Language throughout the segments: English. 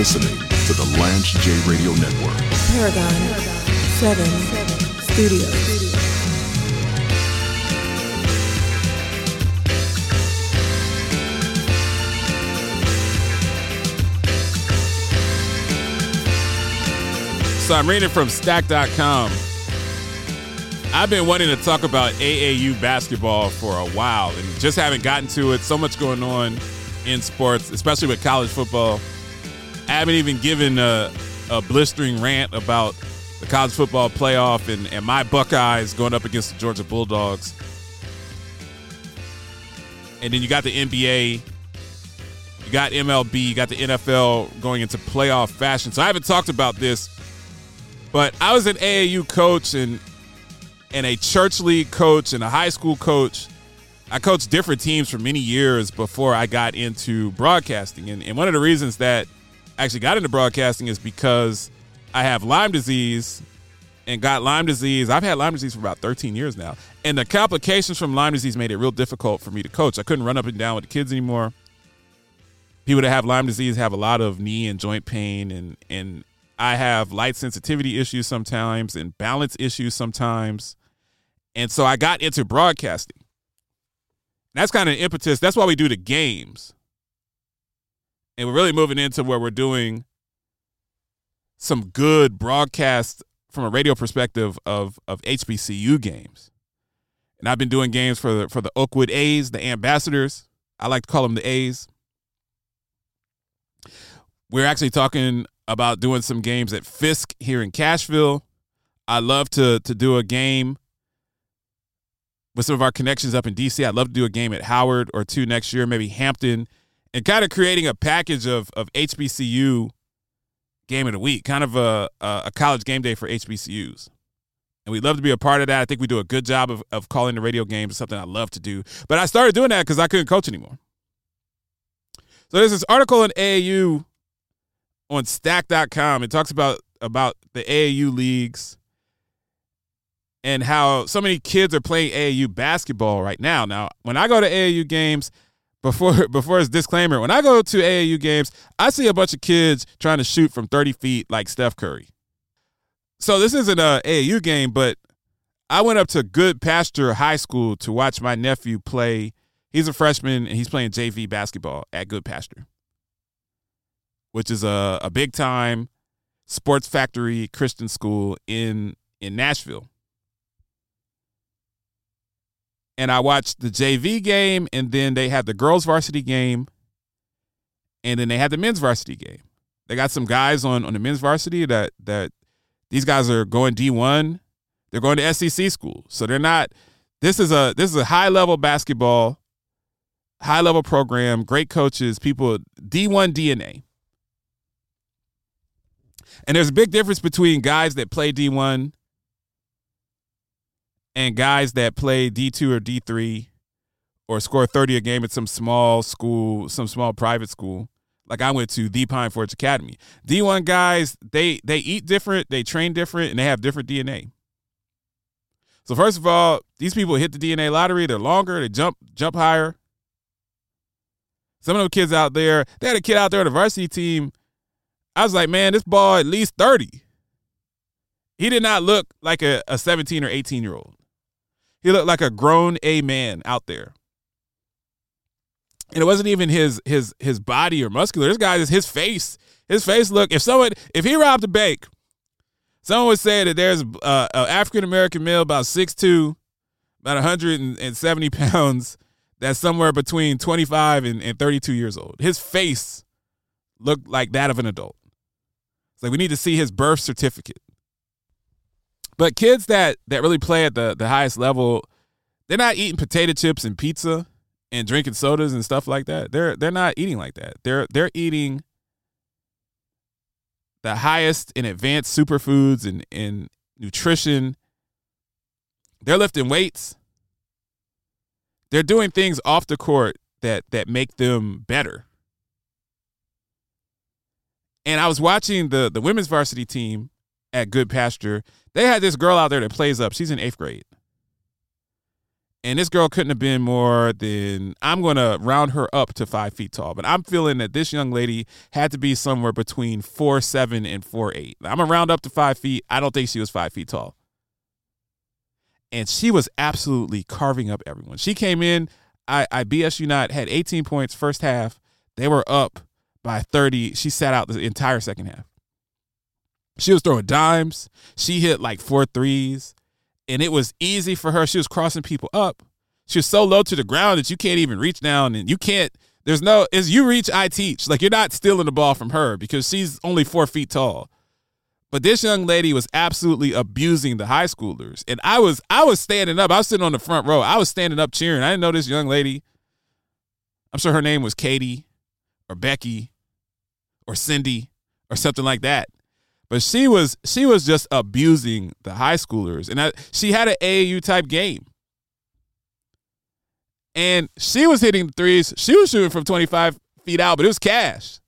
listening to the Lance J Radio Network. Paragon 7 Studios. So I'm reading from stack.com. I've been wanting to talk about AAU basketball for a while and just haven't gotten to it. So much going on in sports, especially with college football. I haven't even given a, a blistering rant about the college football playoff and, and my Buckeyes going up against the Georgia Bulldogs. And then you got the NBA, you got MLB, you got the NFL going into playoff fashion. So I haven't talked about this, but I was an AAU coach and and a church league coach and a high school coach. I coached different teams for many years before I got into broadcasting. And, and one of the reasons that actually got into broadcasting is because I have Lyme disease and got Lyme disease. I've had Lyme disease for about 13 years now. And the complications from Lyme disease made it real difficult for me to coach. I couldn't run up and down with the kids anymore. People that have Lyme disease have a lot of knee and joint pain and and I have light sensitivity issues sometimes and balance issues sometimes. And so I got into broadcasting. That's kind of impetus. That's why we do the games. And we're really moving into where we're doing some good broadcast from a radio perspective of of HBCU games. And I've been doing games for the for the Oakwood A's, the ambassadors. I like to call them the A's. We're actually talking about doing some games at Fisk here in Cashville. I love to to do a game with some of our connections up in DC. I'd love to do a game at Howard or two next year, maybe Hampton, and kind of creating a package of of HBCU game of the week, kind of a a college game day for HBCUs. And we'd love to be a part of that. I think we do a good job of, of calling the radio games. It's something I love to do. But I started doing that because I couldn't coach anymore. So there's this article in AAU on stack.com. It talks about about the AAU leagues and how so many kids are playing AAU basketball right now. Now, when I go to AAU games, before before his disclaimer, when I go to AAU games, I see a bunch of kids trying to shoot from 30 feet like Steph Curry. So this isn't a AAU game, but I went up to Goodpasture High School to watch my nephew play. He's a freshman and he's playing JV basketball at Goodpasture, which is a, a big time sports factory Christian school in in Nashville. And I watched the JV game, and then they had the girls varsity game, and then they had the men's varsity game. They got some guys on on the men's varsity that that these guys are going D one. They're going to SEC school, so they're not. This is a this is a high level basketball, high level program, great coaches, people D one DNA. And there's a big difference between guys that play D one and guys that play D2 or D3 or score 30 a game at some small school, some small private school. Like I went to the Pine Forge Academy. D1 guys, they they eat different, they train different, and they have different DNA. So first of all, these people hit the DNA lottery. They're longer. They jump jump higher. Some of them kids out there, they had a kid out there on the varsity team. I was like, man, this ball at least 30. He did not look like a, a 17 or 18 year old. He looked like a grown A man out there. And it wasn't even his his his body or muscular. This guy is his face. His face look. If someone if he robbed a bank, someone would say that there's uh, an African American male about 6'2", about 170 pounds, that's somewhere between 25 and, and 32 years old. His face looked like that of an adult. It's like we need to see his birth certificate. But kids that that really play at the the highest level, they're not eating potato chips and pizza and drinking sodas and stuff like that. They're they're not eating like that. They're they're eating the highest in advanced superfoods and, and nutrition. They're lifting weights. They're doing things off the court that that make them better. And I was watching the the women's varsity team at Goodpasture, they had this girl out there that plays up. She's in eighth grade. And this girl couldn't have been more than I'm gonna round her up to five feet tall. But I'm feeling that this young lady had to be somewhere between four seven and four eight. I'm gonna round up to five feet. I don't think she was five feet tall. And she was absolutely carving up everyone. She came in, I, I BSU not had 18 points first half. They were up by 30. She sat out the entire second half. She was throwing dimes. She hit like four threes, and it was easy for her. She was crossing people up. She was so low to the ground that you can't even reach down, and you can't. There's no as you reach, I teach. Like you're not stealing the ball from her because she's only four feet tall. But this young lady was absolutely abusing the high schoolers, and I was I was standing up. I was sitting on the front row. I was standing up cheering. I didn't know this young lady. I'm sure her name was Katie, or Becky, or Cindy, or something like that but she was she was just abusing the high schoolers, and I, she had an AAU type game, and she was hitting threes. She was shooting from twenty five feet out, but it was cash.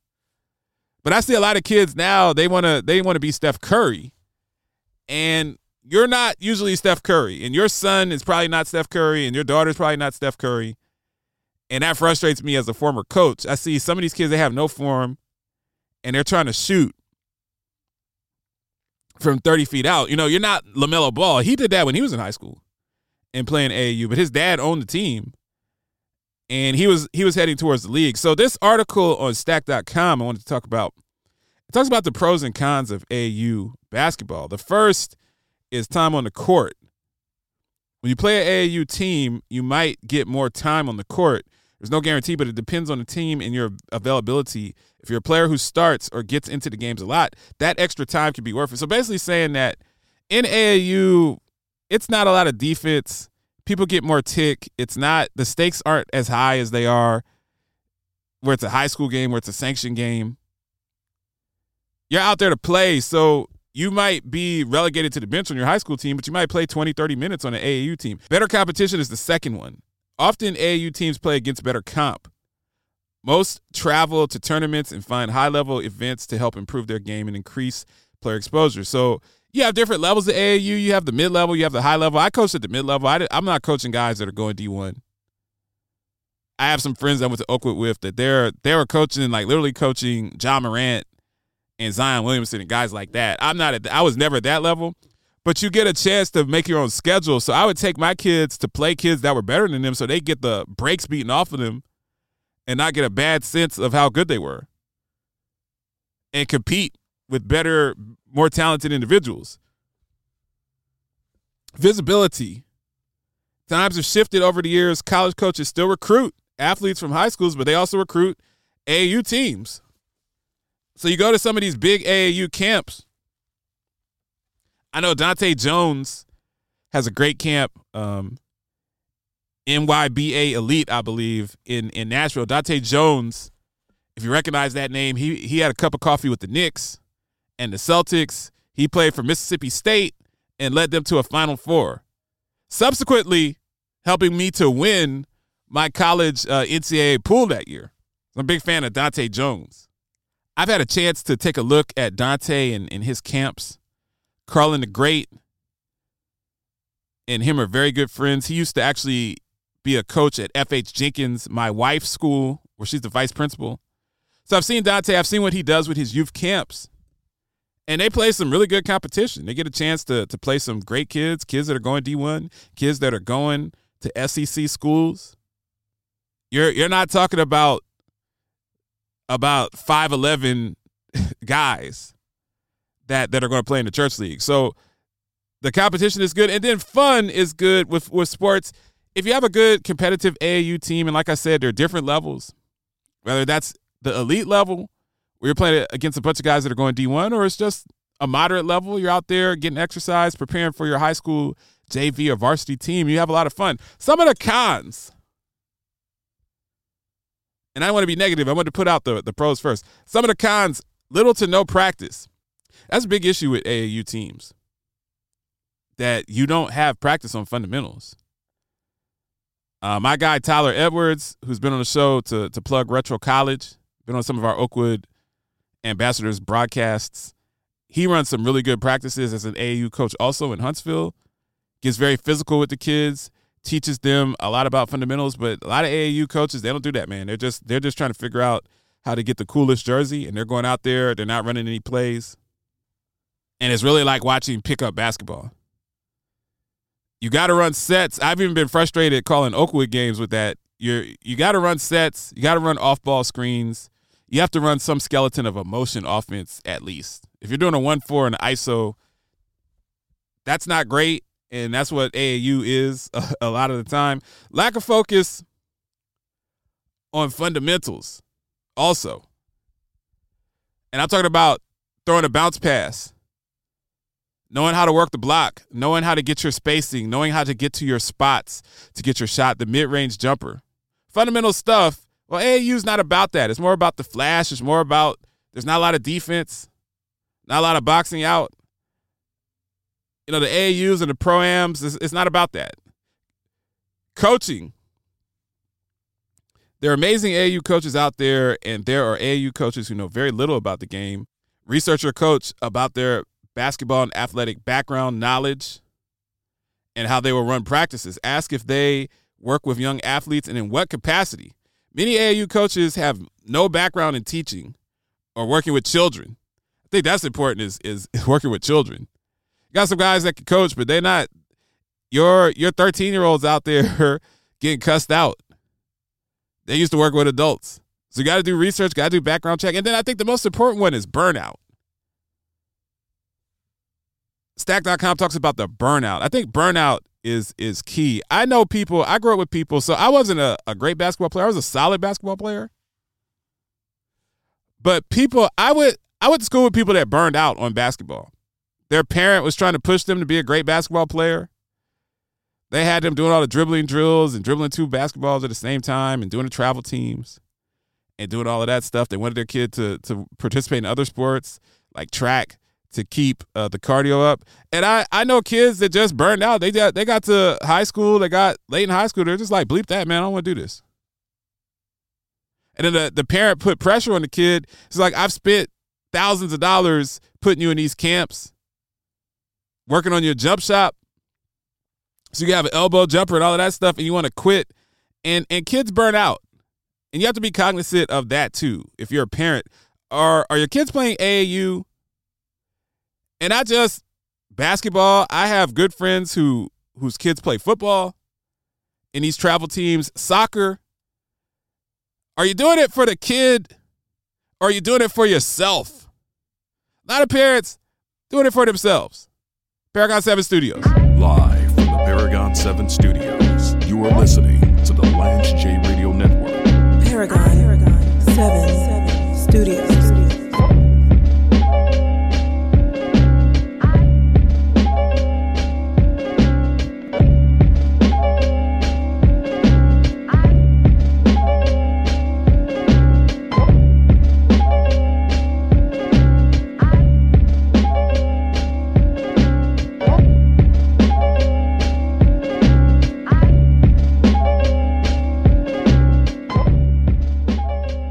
But I see a lot of kids now they want to they want to be Steph Curry, and you're not usually Steph Curry, and your son is probably not Steph Curry, and your daughter's probably not Steph Curry, and that frustrates me as a former coach. I see some of these kids they have no form, and they're trying to shoot from 30 feet out. You know, you're not LaMelo Ball. He did that when he was in high school and playing AAU, but his dad owned the team and he was he was heading towards the league. So this article on stack.com I wanted to talk about it talks about the pros and cons of AAU basketball. The first is time on the court. When you play an AAU team, you might get more time on the court. There's no guarantee, but it depends on the team and your availability if you're a player who starts or gets into the games a lot, that extra time can be worth it. So basically saying that in AAU, it's not a lot of defense. People get more tick. It's not the stakes aren't as high as they are where it's a high school game, where it's a sanctioned game. You're out there to play, so you might be relegated to the bench on your high school team, but you might play 20, 30 minutes on an AAU team. Better competition is the second one. Often AAU teams play against better comp. Most travel to tournaments and find high level events to help improve their game and increase player exposure. So you have different levels of AAU. You have the mid level, you have the high level. I coach at the mid level. I am not coaching guys that are going D1. I have some friends I went to Oakwood with that they're they were coaching like literally coaching John Morant and Zion Williamson and guys like that. I'm not at I was never at that level, but you get a chance to make your own schedule. So I would take my kids to play kids that were better than them so they get the breaks beaten off of them and not get a bad sense of how good they were and compete with better, more talented individuals. Visibility. Times have shifted over the years. College coaches still recruit athletes from high schools, but they also recruit AAU teams. So you go to some of these big AAU camps. I know Dontaé Jones has a great camp um, NYBA Elite, I believe, in in Nashville. Dontaé Jones, if you recognize that name, he he had a cup of coffee with the Knicks and the Celtics. He played for Mississippi State and led them to a Final Four. Subsequently, helping me to win my college uh, NCAA pool that year. I'm a big fan of Dontaé Jones. I've had a chance to take a look at Dontaé and, and his camps. Carlin the Great and him are very good friends. He used to actually be a coach at FH Jenkins, my wife's school, where she's the vice principal. So I've seen Dontaé, I've seen what he does with his youth camps. And they play some really good competition. They get a chance to to play some great kids, kids that are going D1, kids that are going to SEC schools. You're you're not talking about about 5'11 guys that that are going to play in the church league. So the competition is good and then fun is good with with sports if you have a good competitive AAU team, and like I said, there are different levels, whether that's the elite level where you're playing against a bunch of guys that are going D1, or it's just a moderate level, you're out there getting exercise, preparing for your high school JV or varsity team, you have a lot of fun. Some of the cons, and I want to be negative, I want to put out the, the pros first. Some of the cons, little to no practice. That's a big issue with AAU teams. That you don't have practice on fundamentals. Uh, my guy Tyler Edwards, who's been on the show to to plug Retro College, been on some of our Oakwood ambassadors broadcasts. He runs some really good practices as an AAU coach, also in Huntsville. Gets very physical with the kids. teaches them a lot about fundamentals, but a lot of AAU coaches they don't do that, man. They're just they're just trying to figure out how to get the coolest jersey, and they're going out there. They're not running any plays, and it's really like watching pickup basketball. You got to run sets. I've even been frustrated calling Oakwood games with that. You're you got to run sets. You got to run off ball screens. You have to run some skeleton of a motion offense at least. If you're doing a one four and ISO, that's not great and that's what AAU is a, a lot of the time. Lack of focus on fundamentals, also. And I'm talking about throwing a bounce pass, knowing how to work the block, knowing how to get your spacing, knowing how to get to your spots to get your shot, the mid range jumper. Fundamental stuff. Well, AAU is not about that. It's more about the flash. It's more about there's not a lot of defense, not a lot of boxing out you know, the AAUs and the proams. It's, it's not about that. Coaching. There are amazing AU coaches out there, and there are AU coaches who know very little about the game. Research your coach about their basketball and athletic background, knowledge, and how they will run practices. Ask if they work with young athletes and in what capacity. Many AAU coaches have no background in teaching or working with children. I think that's important is is working with children got some guys that can coach, but they're not your your 13 year olds out there getting cussed out. They used to work with adults. So you got to do research, got to do background check. And then I think the most important one is burnout. Stack.com talks about the burnout. I think burnout is is key. I know people, I grew up with people, so I wasn't a, a great basketball player. I was a solid basketball player. But people, I would I went to school with people that burned out on basketball. Their parent was trying to push them to be a great basketball player. They had them doing all the dribbling drills and dribbling two basketballs at the same time and doing the travel teams and doing all of that stuff. They wanted their kid to to participate in other sports like track to keep uh, the cardio up. And I I know kids that just burned out. They got they got to high school. They got late in high school. They're just like bleep that man. I don't want to do this. And then the, the parent put pressure on the kid. It's like I've spent thousands of dollars putting you in these camps working on your jump shop. So you have an elbow jumper and all of that stuff, and you want to quit. And and kids burn out. And you have to be cognizant of that too. If you're a parent, are are your kids playing AAU? And I just basketball. I have good friends who whose kids play football in these travel teams, soccer. Are you doing it for the kid? Or are you doing it for yourself? A lot of parents doing it for themselves. Paragon 7 Studios. Live from the Paragon 7 Studios, you are listening to the Lance J Radio Network. Paragon, Paragon 7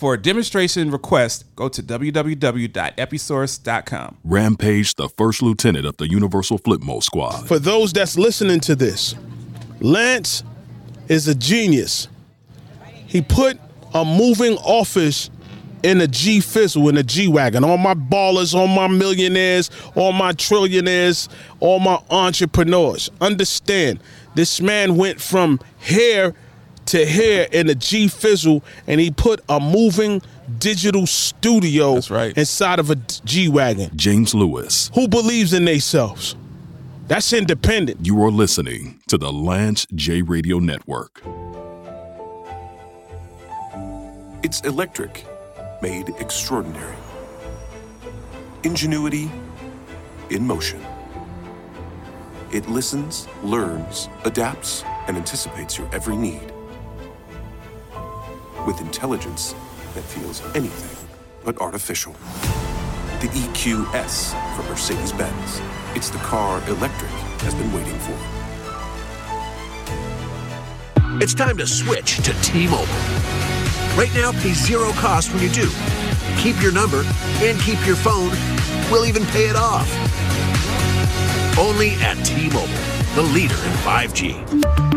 for a demonstration request, go to www.episource.com. Rampage, the first lieutenant of the Universal Flipmo Squad. For those that's listening to this, Lance is a genius. He put a moving office in a G Fizzle, in a G Wagon. All my ballers, all my millionaires, all my trillionaires, all my entrepreneurs. Understand, this man went from here to here in the G Fizzle, and he put a moving digital studio That's right. inside of a G Wagon. James Lewis. Who believes in themselves? That's independent. You are listening to the Lance J Radio Network. It's electric, made extraordinary. Ingenuity in motion. It listens, learns, adapts, and anticipates your every need. With intelligence that feels anything but artificial. The EQS from Mercedes Benz. It's the car electric has been waiting for. It's time to switch to T-Mobile. Right now, pay zero cost when you do. Keep your number and keep your phone. We'll even pay it off. Only at T-Mobile, the leader in 5G.